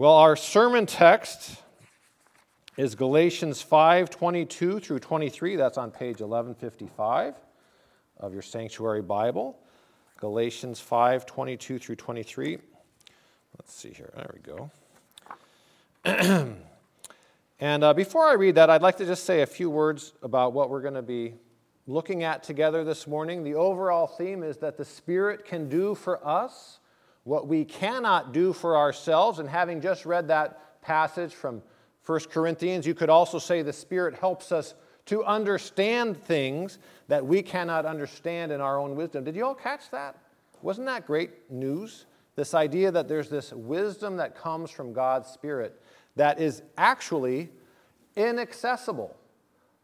Well, our sermon text is Galatians 5 22 through 23. That's on page 1155 of your sanctuary Bible. Galatians 5 22 through 23. Let's see here. There we go. and uh, before I read that, I'd like to just say a few words about what we're going to be looking at together this morning. The overall theme is that the Spirit can do for us what we cannot do for ourselves. And having just read that passage from 1 Corinthians, you could also say the Spirit helps us to understand things that we cannot understand in our own wisdom. Did you all catch that? Wasn't that great news? This idea that there's this wisdom that comes from God's Spirit that is actually inaccessible,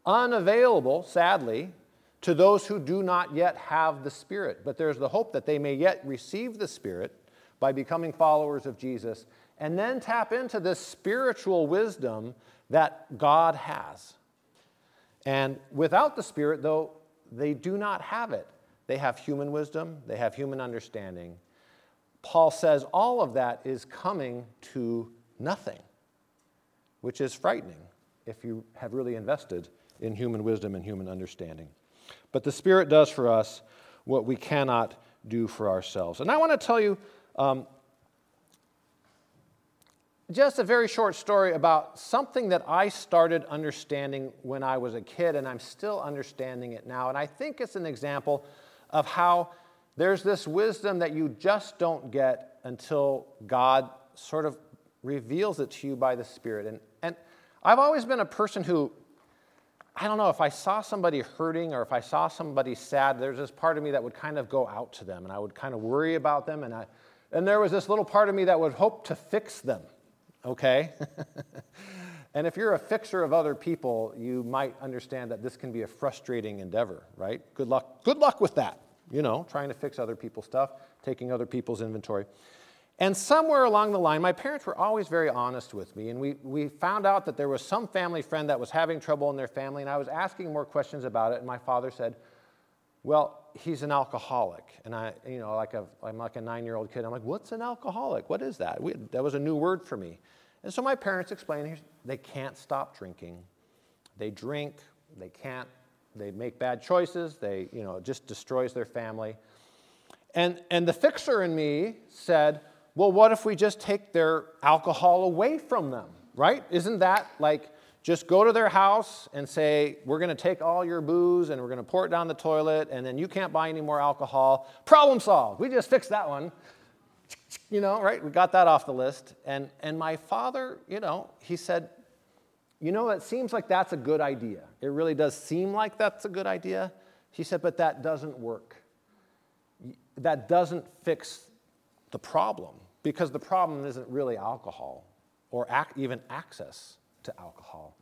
unavailable, sadly, to those who do not yet have the Spirit. But there's the hope that they may yet receive the Spirit by becoming followers of Jesus, and then tap into this spiritual wisdom that God has. And without the Spirit, though, they do not have it. They have human wisdom, they have human understanding. Paul says all of that is coming to nothing, which is frightening if you have really invested in human wisdom and human understanding. But the Spirit does for us what we cannot do for ourselves. And I want to tell you um, just a very short story about something that I started understanding when I was a kid, and I'm still understanding it now. And I think it's an example of how there's this wisdom that you just don't get until God sort of reveals it to you by the Spirit. And, and I've always been a person who, I don't know, if I saw somebody hurting or if I saw somebody sad, there's this part of me that would kind of go out to them and I would kind of worry about them. And I, and there was this little part of me that would hope to fix them, okay? and if you're a fixer of other people, you might understand that this can be a frustrating endeavor, right? Good luck, good luck with that, you know, trying to fix other people's stuff, taking other people's inventory. And somewhere along the line, my parents were always very honest with me, and we, we found out that there was some family friend that was having trouble in their family, and I was asking more questions about it, and my father said, Well, he's an alcoholic. And I, you know, like a, I'm like a nine year old kid. I'm like, what's an alcoholic? What is that? We, that was a new word for me. And so my parents explained they can't stop drinking. They drink, they can't, they make bad choices, they, you know, just destroys their family. And, and the fixer in me said, well, what if we just take their alcohol away from them, right? Isn't that like just go to their house and say, We're going to take all your booze and we're going to pour it down the toilet, and then you can't buy any more alcohol. Problem solved. We just fixed that one. You know, right? We got that off the list. And, and my father, you know, he said, You know, it seems like that's a good idea. It really does seem like that's a good idea. He said, But that doesn't work. That doesn't fix the problem because the problem isn't really alcohol or ac- even access to alcohol.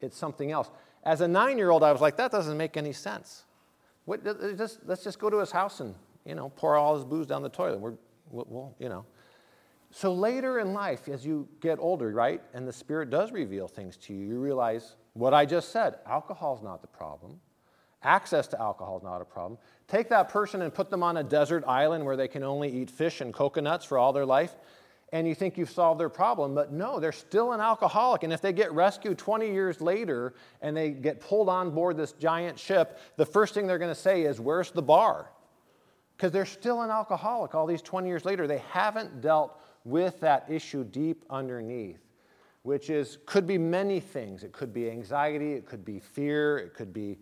It's something else. As a nine year old, I was like, that doesn't make any sense. What, just, let's just go to his house and, you know, pour all his booze down the toilet. We're, we'll, you know. So later in life, as you get older, right, and the Spirit does reveal things to you, you realize what I just said alcohol is not the problem. Access to alcohol is not a problem. Take that person and put them on a desert island where they can only eat fish and coconuts for all their life and you think you've solved their problem, but no, they're still an alcoholic. And if they get rescued 20 years later and they get pulled on board this giant ship, the first thing they're going to say is, Where's the bar? Because they're still an alcoholic all these 20 years later. They haven't dealt with that issue deep underneath, which is could be many things. It could be anxiety, it could be fear, it could be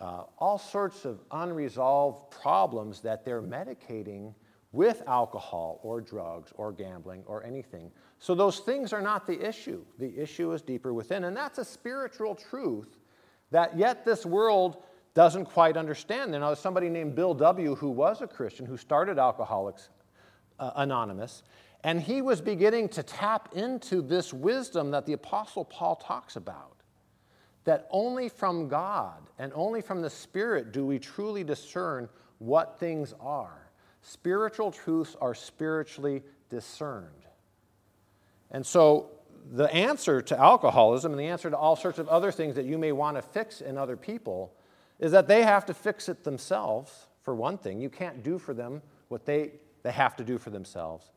uh, all sorts of unresolved problems that they're medicating with alcohol or drugs or gambling or anything. So those things are not the issue. The issue is deeper within. And that's a spiritual truth that yet this world doesn't quite understand. You know, there's somebody named Bill W. who was a Christian who started Alcoholics uh, Anonymous, and he was beginning to tap into this wisdom that the Apostle Paul talks about. That only from God and only from the Spirit do we truly discern what things are. Spiritual truths are spiritually discerned. And so, the answer to alcoholism and the answer to all sorts of other things that you may want to fix in other people is that they have to fix it themselves, for one thing. You can't do for them what they, they have to do for themselves.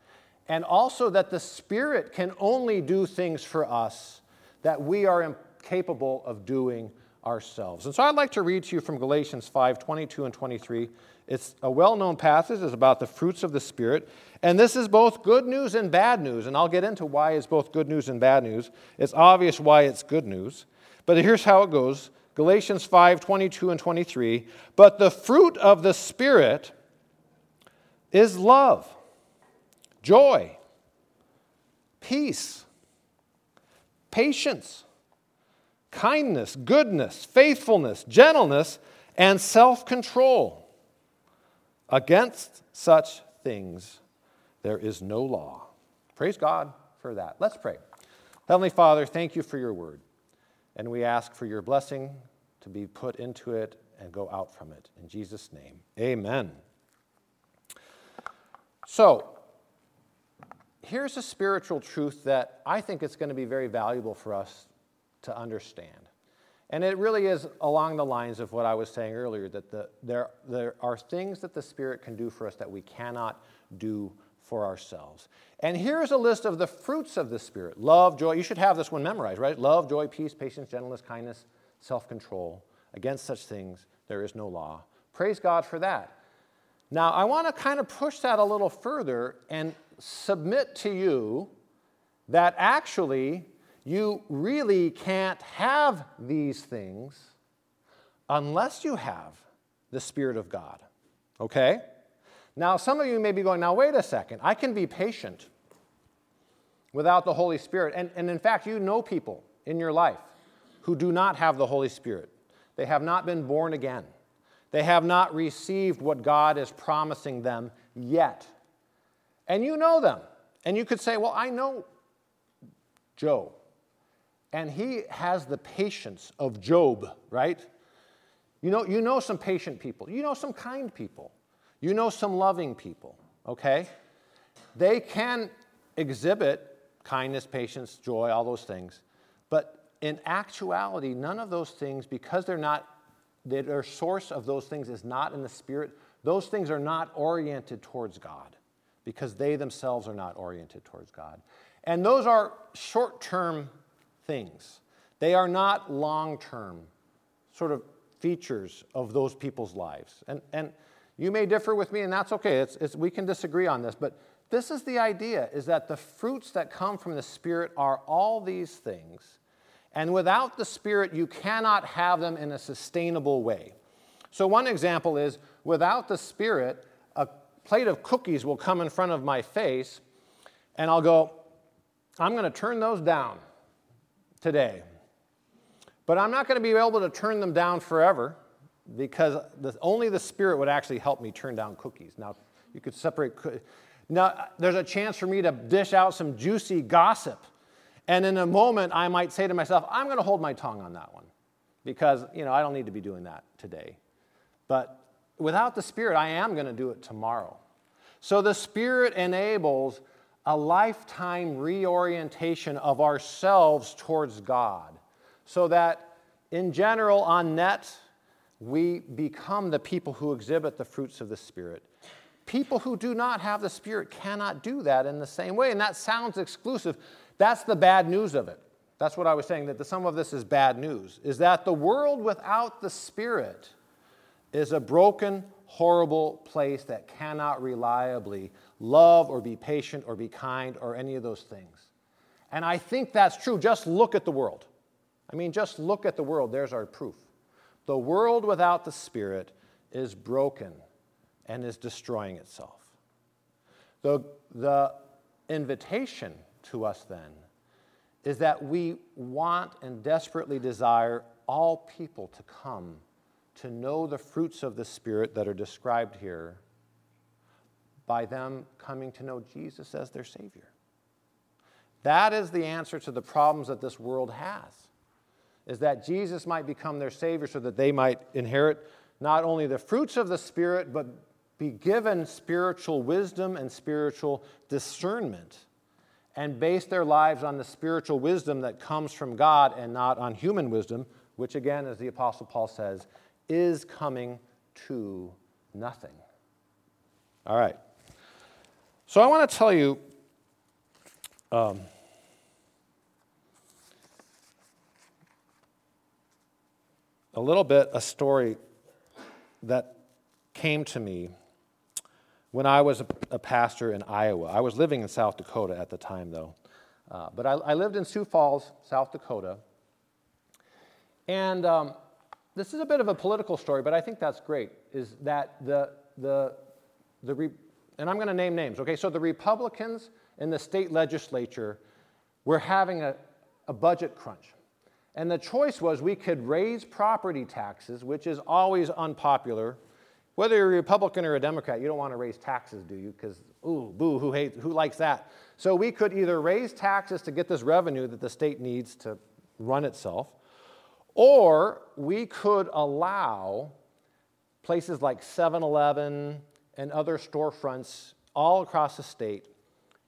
and also that the Spirit can only do things for us that we are incapable of doing ourselves. And so I'd like to read to you from Galatians 5 22 and 23. It's a well known passage, it's about the fruits of the Spirit. And this is both good news and bad news. And I'll get into why it's both good news and bad news. It's obvious why it's good news. But here's how it goes Galatians 5 22 and 23. But the fruit of the Spirit is love, joy, peace, patience, kindness, goodness, faithfulness, gentleness, and self control. Against such things there is no law. Praise God for that. Let's pray. Heavenly Father, thank you for your word. And we ask for your blessing to be put into it and go out from it. In Jesus' name, amen. So, here's a spiritual truth that I think it's going to be very valuable for us to understand. And it really is along the lines of what I was saying earlier that the, there, there are things that the Spirit can do for us that we cannot do for ourselves. And here's a list of the fruits of the Spirit love, joy. You should have this one memorized, right? Love, joy, peace, patience, gentleness, kindness, self control. Against such things, there is no law. Praise God for that. Now, I want to kind of push that a little further and submit to you that actually you really can't have these things unless you have the Spirit of God. Okay? Now, some of you may be going, now, wait a second. I can be patient without the Holy Spirit. And, and in fact, you know people in your life who do not have the Holy Spirit. They have not been born again. They have not received what God is promising them yet. And you know them. And you could say, well, I know Joe. And he has the patience of Job, right? You know, you know some patient people. You know some kind people. You know some loving people, okay? They can exhibit kindness, patience, joy, all those things. But in actuality, none of those things, because they're not, their source of those things is not in the Spirit, those things are not oriented towards God because they themselves are not oriented towards God. And those are short term things. They are not long term sort of features of those people's lives. And, and you may differ with me, and that's okay. It's, it's, we can disagree on this, but this is the idea is that the fruits that come from the Spirit are all these things. And without the Spirit, you cannot have them in a sustainable way. So, one example is without the Spirit, a plate of cookies will come in front of my face, and I'll go, I'm going to turn those down today. But I'm not going to be able to turn them down forever because the, only the Spirit would actually help me turn down cookies. Now, you could separate. Now, there's a chance for me to dish out some juicy gossip. And in a moment, I might say to myself, I'm going to hold my tongue on that one because, you know, I don't need to be doing that today. But without the Spirit, I am going to do it tomorrow. So the Spirit enables a lifetime reorientation of ourselves towards God so that in general on net we become the people who exhibit the fruits of the spirit. People who do not have the spirit cannot do that in the same way and that sounds exclusive. That's the bad news of it. That's what i was saying that the, some of this is bad news is that the world without the spirit is a broken horrible place that cannot reliably love or be patient or be kind or any of those things. And I think that's true. Just look at the world. I mean, just look at the world. There's our proof. The world without the Spirit is broken and is destroying itself. The, the invitation to us then is that we want and desperately desire all people to come to know the fruits of the Spirit that are described here by them coming to know Jesus as their Savior. That is the answer to the problems that this world has. Is that Jesus might become their Savior so that they might inherit not only the fruits of the Spirit, but be given spiritual wisdom and spiritual discernment and base their lives on the spiritual wisdom that comes from God and not on human wisdom, which, again, as the Apostle Paul says, is coming to nothing. All right. So I want to tell you Um, a little bit a story that came to me when I was a, a, pastor in Iowa. I was living in South Dakota at the time, though. Uh, but I, I, lived in Sioux Falls, South Dakota. And um, this is a bit of a political story, but I think that's great, is that the, the, the re- and I'm going to name names, okay? So the Republicans in the state legislature were having a, a budget crunch. And the choice was we could raise property taxes, which is always unpopular. Whether you're a Republican or a Democrat, you don't want to raise taxes, do you? Because, ooh, boo, who, hates, who likes that? So we could either raise taxes to get this revenue that the state needs to run itself, or we could allow places like 7 Eleven and other storefronts all across the state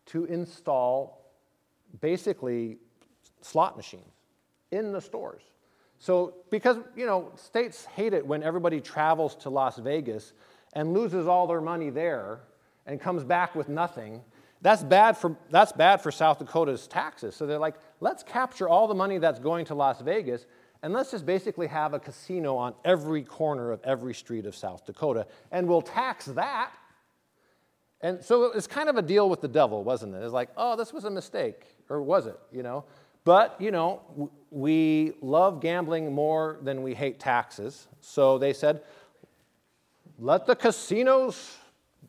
to install basically slot machines in the stores. So, because, you know, states hate it when everybody travels to Las Vegas and loses all their money there and comes back with nothing. That's bad for, that's bad for South Dakota's taxes. So they're like, let's capture all the money that's going to Las Vegas and let's just basically have a casino on every corner of every street of South Dakota, and we'll tax that. And so it's kind of a deal with the devil, wasn't it? It's like, oh, this was a mistake, or was it? You know, but, you know, we love gambling more than we hate taxes. So they said, let the casinos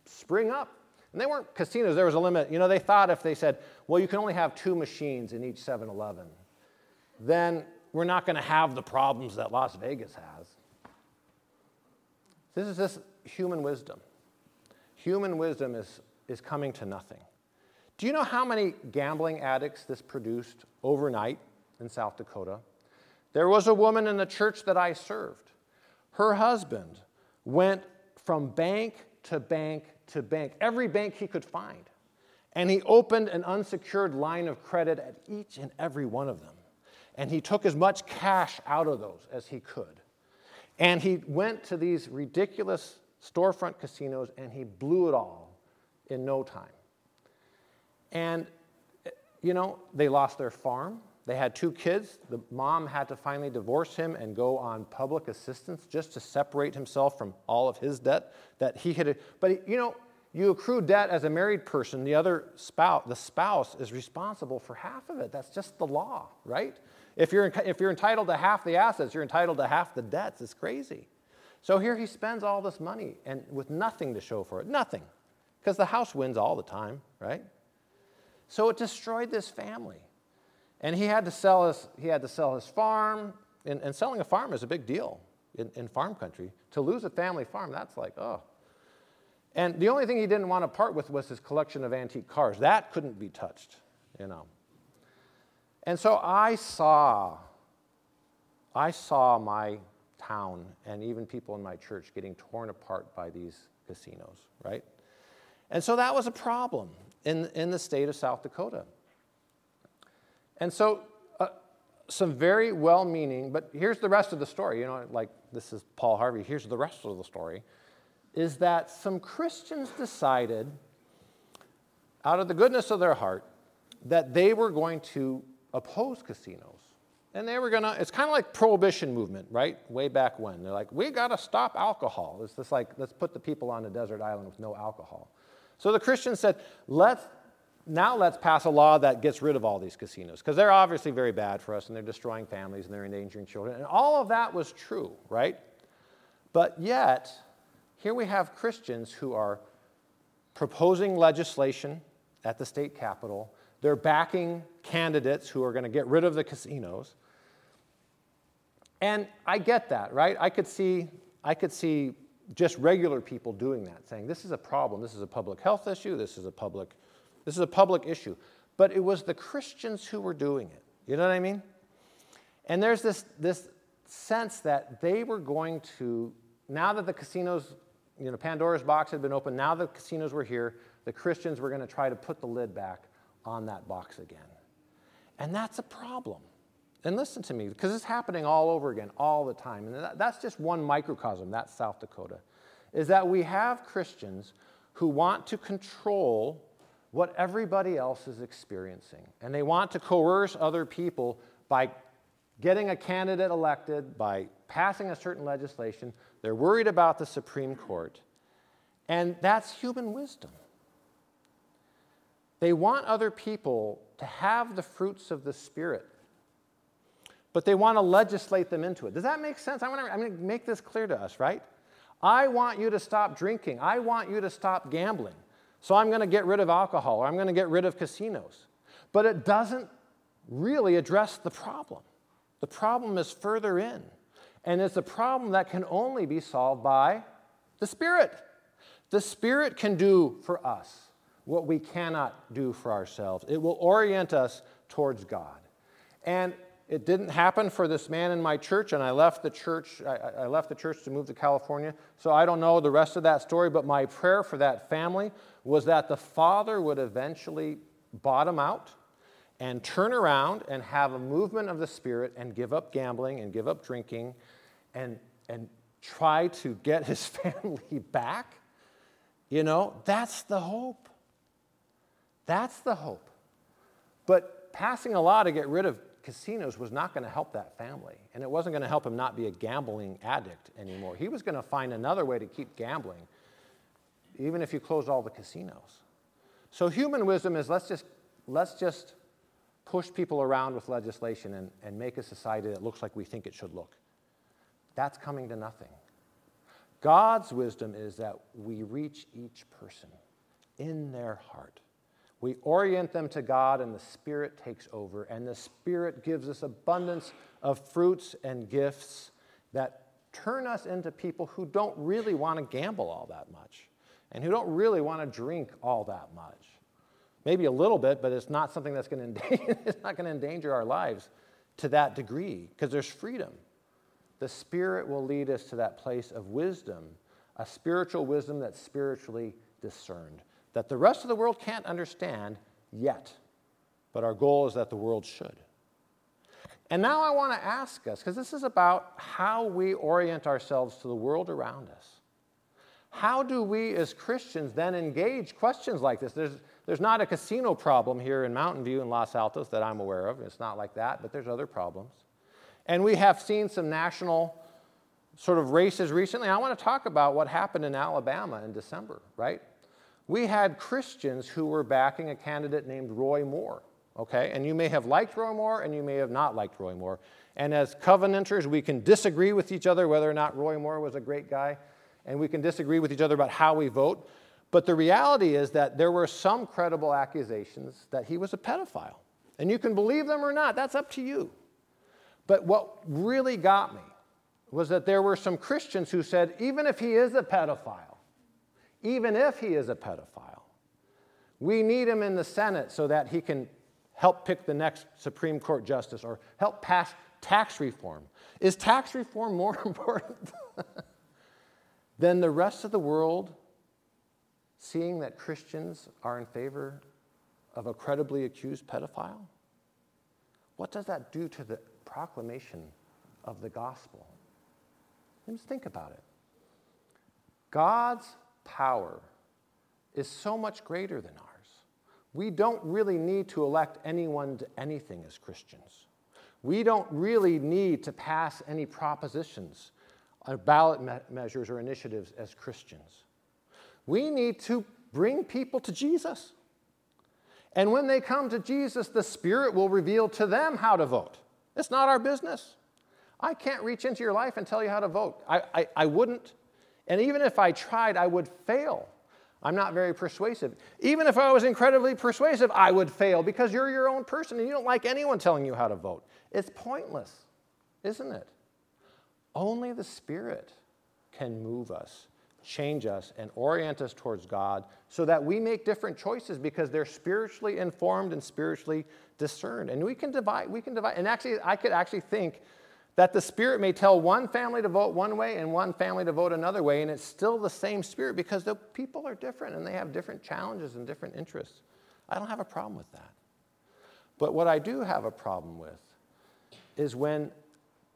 spring up. And they weren't casinos, there was a limit. You know, they thought if they said, well, you can only have two machines in each 7 Eleven, then we're not going to have the problems that Las Vegas has. This is just human wisdom. Human wisdom is, is coming to nothing. Do you know how many gambling addicts this produced overnight in South Dakota? There was a woman in the church that I served. Her husband went from bank to bank to bank, every bank he could find. And he opened an unsecured line of credit at each and every one of them. And he took as much cash out of those as he could. And he went to these ridiculous storefront casinos and he blew it all in no time. And, you know, they lost their farm. They had two kids. The mom had to finally divorce him and go on public assistance just to separate himself from all of his debt that he had. But, you know, you accrue debt as a married person, the other spouse, the spouse is responsible for half of it. That's just the law, right? If you're, if you're entitled to half the assets, you're entitled to half the debts. It's crazy. So here he spends all this money and with nothing to show for it. Nothing. Because the house wins all the time, right? So it destroyed this family. And he had to sell his, he had to sell his farm. And, and selling a farm is a big deal in, in farm country. To lose a family farm, that's like, oh. And the only thing he didn't want to part with was his collection of antique cars. That couldn't be touched, you know. And so I saw, I saw my town and even people in my church getting torn apart by these casinos, right? And so that was a problem in, in the state of South Dakota. And so, uh, some very well meaning, but here's the rest of the story. You know, like this is Paul Harvey, here's the rest of the story is that some Christians decided, out of the goodness of their heart, that they were going to oppose casinos. And they were to, it's kind of like prohibition movement, right? Way back when. They're like, we got to stop alcohol. It's just like, let's put the people on a desert island with no alcohol. So the Christians said, let's, now let's pass a law that gets rid of all these casinos, because they're obviously very bad for us and they're destroying families and they're endangering children. And all of that was true, right? But yet, here we have Christians who are proposing legislation at the state capitol they're backing candidates who are going to get rid of the casinos. And I get that, right? I could see, I could see just regular people doing that, saying this is a problem, this is a public health issue, this is a public, this is a public issue. But it was the Christians who were doing it. You know what I mean? And there's this, this sense that they were going to, now that the casinos, you know, Pandora's box had been opened, now the casinos were here, the Christians were going to try to put the lid back on that box again. And that's a problem. And listen to me, because it's happening all over again, all the time. And that's just one microcosm, that's South Dakota, is that we have Christians who want to control what everybody else is experiencing. And they want to coerce other people by getting a candidate elected, by passing a certain legislation. They're worried about the Supreme Court. And that's human wisdom. They want other people to have the fruits of the Spirit, but they want to legislate them into it. Does that make sense? I want to, I'm going to make this clear to us, right? I want you to stop drinking. I want you to stop gambling. So I'm going to get rid of alcohol or I'm going to get rid of casinos. But it doesn't really address the problem. The problem is further in. And it's a problem that can only be solved by the Spirit. The Spirit can do for us what we cannot do for ourselves, it will orient us towards God. And it didn't happen for this man in my church, and I left the church. I, I, left the church to move to California. So I don't know the rest of that story, but my prayer for that family was that the father would eventually bottom out and turn around and have a movement of the Spirit and give up gambling and give up drinking and, and try to get his family back. You know, that's the hope. That's the hope. But passing a law to get rid of casinos was not going to help that family. And it wasn't going to help him not be a gambling addict anymore. He was going to find another way to keep gambling, even if you closed all the casinos. So human wisdom is let's just, let's just push people around with legislation and, and make a society that looks like we think it should look. That's coming to nothing. God's wisdom is that we reach each person in their heart. We orient them to God, and the Spirit takes over. And the Spirit gives us abundance of fruits and gifts that turn us into people who don't really want to gamble all that much and who don't really want to drink all that much. Maybe a little bit, but it's not something that's going to endanger, it's not going to endanger our lives to that degree because there's freedom. The Spirit will lead us to that place of wisdom, a spiritual wisdom that's spiritually discerned that the rest of the world can't understand yet, but our goal is that the world should. And now I want to ask us, because this is about how we orient ourselves to the world around us. How do we as Christians then engage questions like this? There's, there's not a casino problem here in Mountain View and Los Altos that I'm aware of. It's not like that, but there's other problems. And we have seen some national sort of races recently. I want to talk about what happened in Alabama in December, right? We had Christians who were backing a candidate named Roy Moore. Okay, and you may have liked Roy Moore and you may have not liked Roy Moore. And as covenanters, we can disagree with each other whether or not Roy Moore was a great guy, and we can disagree with each other about how we vote. But the reality is that there were some credible accusations that he was a pedophile. And you can believe them or not, that's up to you. But what really got me was that there were some Christians who said, even if he is a pedophile, even if he is a pedophile. We need him in the Senate so that he can help pick the next Supreme Court justice or help pass tax reform. Is tax reform more important than the rest of the world seeing that Christians are in favor of a credibly accused pedophile? What does that do to the proclamation of the gospel? Just think about it. God's power is so much greater than ours. We don't really need to elect anyone to anything as Christians. We don't really need to pass any propositions, or ballot me- measures, or initiatives as Christians. We need to bring people to Jesus. And when they come to Jesus, the Spirit will reveal to them how to vote. It's not our business. I can't reach into your life and tell you how to vote. I, I, I wouldn't. And even if I tried, I would fail. I'm not very persuasive. Even if I was incredibly persuasive, I would fail because you're your own person and you don't like anyone telling you how to vote. It's pointless, isn't it? Only the Spirit can move us, change us, and orient us towards God so that we make different choices because they're spiritually informed and spiritually discerned. And we can divide, we can divide. And actually, I could actually think that the Spirit may tell one family to vote one way and one family to vote another way, and it's still the same Spirit because the people are different and they have different challenges and different interests. I don't have a problem with that. But what I do have a problem with is when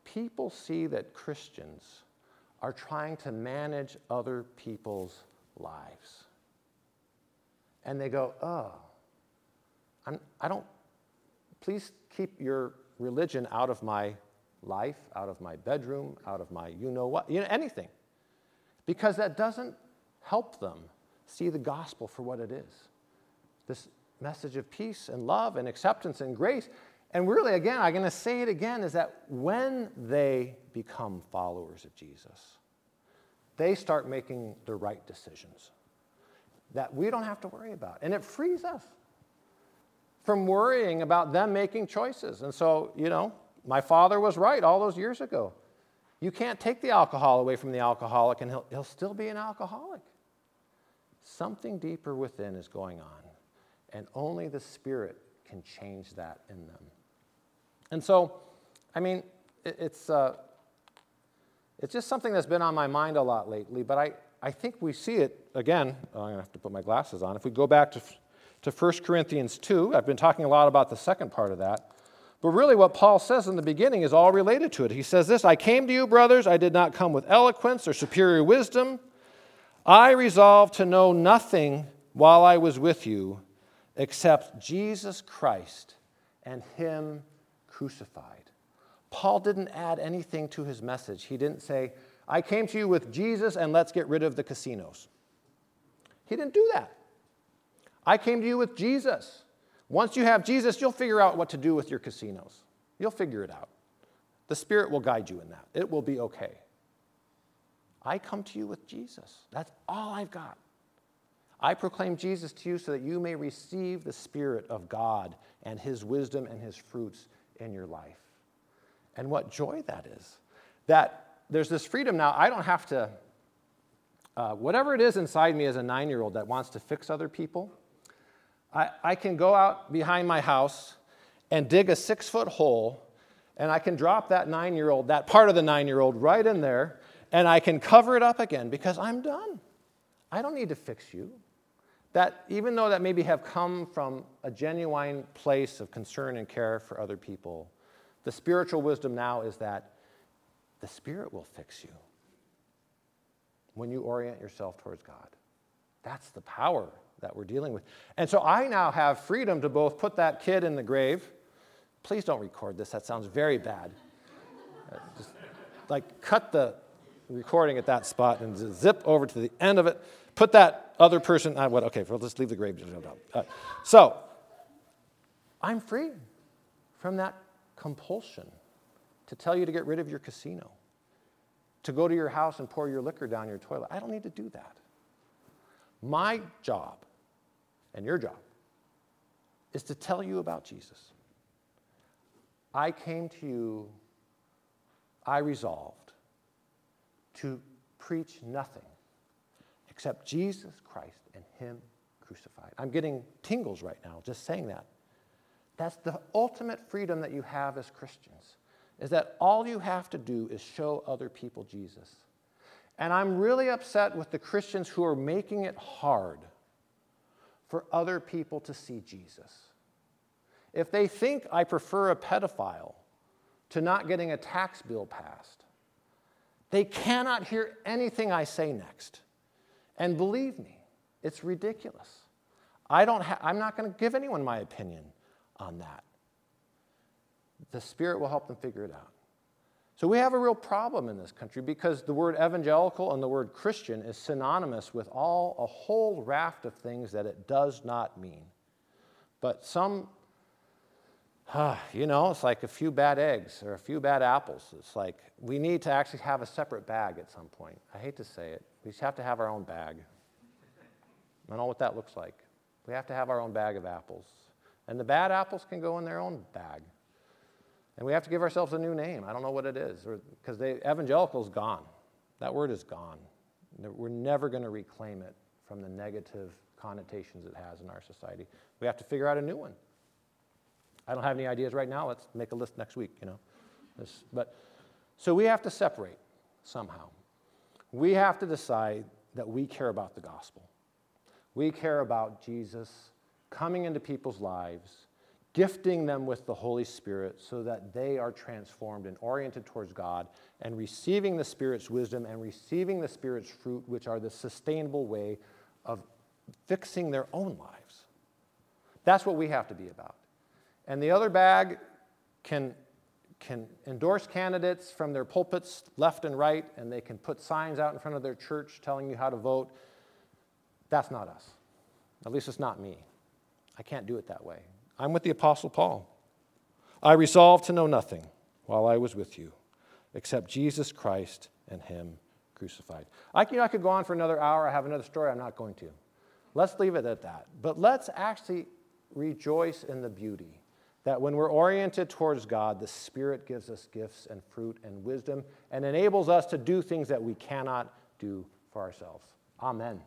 people see that Christians are trying to manage other people's lives. And they go, oh, I'm, I don't, please keep your religion out of my life, out of my bedroom, out of my you know what, you know, anything. Because that doesn't help them see the gospel for what it is this message of peace and love and acceptance and grace. And really, again, I'm going to say it again is that when they become followers of Jesus, they start making the right decisions that we don't have to worry about. And it frees us from worrying about them making choices. And so, you know, my father was right all those years ago. You can't take the alcohol away from the alcoholic and he'll, he'll still be an alcoholic. Something deeper within is going on, and only the Spirit can change that in them. And so, I mean, it, it's, uh, it's just something that's been on my mind a lot lately, but I, I think we see it again. Oh, I'm going to have to put my glasses on. If we go back to, to 1 Corinthians 2, I've been talking a lot about the second part of that. But really, what Paul says in the beginning is all related to it. He says this I came to you, brothers. I did not come with eloquence or superior wisdom. I resolved to know nothing while I was with you except Jesus Christ and Him crucified. Paul didn't add anything to his message. He didn't say, I came to you with Jesus and let's get rid of the casinos. He didn't do that. I came to you with Jesus. Once you have Jesus, you'll figure out what to do with your casinos. You'll figure it out. The Spirit will guide you in that. It will be okay. I come to you with Jesus. That's all I've got. I proclaim Jesus to you so that you may receive the Spirit of God and His wisdom and His fruits in your life. And what joy that is. That there's this freedom now. I don't have to, uh, whatever it is inside me as a nine year old that wants to fix other people, I, I can go out behind my house and dig a six foot hole, and I can drop that nine year old, that part of the nine year old, right in there, and I can cover it up again because I'm done. I don't need to fix you. That, even though that maybe have come from a genuine place of concern and care for other people, the spiritual wisdom now is that the Spirit will fix you when you orient yourself towards God. That's the power that we're dealing with. And so I now have freedom to both put that kid in the grave. Please don't record this, that sounds very bad. Just like cut the recording at that spot and zip over to the end of it. Put that other person, uh, what, okay, we'll just leave the grave. Uh, so I'm free from that compulsion to tell you to get rid of your casino, to go to your house and pour your liquor down your toilet. I don't need to do that. My job and your job is to tell you about Jesus. I came to you, I resolved to preach nothing except Jesus Christ and Him crucified. I'm getting tingles right now just saying that. That's the ultimate freedom that you have as Christians, is that all you have to do is show other people Jesus. And I'm really upset with the Christians who are making it hard for other people to see Jesus. If they think I prefer a pedophile to not getting a tax bill passed, they cannot hear anything I say next. And believe me, it's ridiculous. I don't ha- I'm not going to give anyone my opinion on that. The Spirit will help them figure it out. So we have a real problem in this country because the word evangelical and the word Christian is synonymous with all a whole raft of things that it does not mean. But some, uh, you know, it's like a few bad eggs or a few bad apples. It's like we need to actually have a separate bag at some point. I hate to say it. We just have to have our own bag. I don't know what that looks like. We have to have our own bag of apples. And the bad apples can go in their own bag. And we have to give ourselves a new name. I don't know what it is, because evangelical is gone. That word is gone. We're never going to reclaim it from the negative connotations it has in our society. We have to figure out a new one. I don't have any ideas right now. Let's make a list next week, you know. This, but so we have to separate somehow. We have to decide that we care about the gospel. We care about Jesus coming into people's lives gifting them with the Holy Spirit so that they are transformed and oriented towards God and receiving the Spirit's wisdom and receiving the Spirit's fruit, which are the sustainable way of fixing their own lives. That's what we have to be about. And the other bag can, can endorse candidates from their pulpits left and right, and they can put signs out in front of their church telling you how to vote. That's not us. At least it's not me. I can't do it that way. I'm with the Apostle Paul. I resolved to know nothing while I was with you except Jesus Christ and Him crucified. I, you know, I could go on for another hour. I have another story. I'm not going to. Let's leave it at that. But let's actually rejoice in the beauty that when we're oriented towards God, the Spirit gives us gifts and fruit and wisdom and enables us to do things that we cannot do for ourselves. Amen.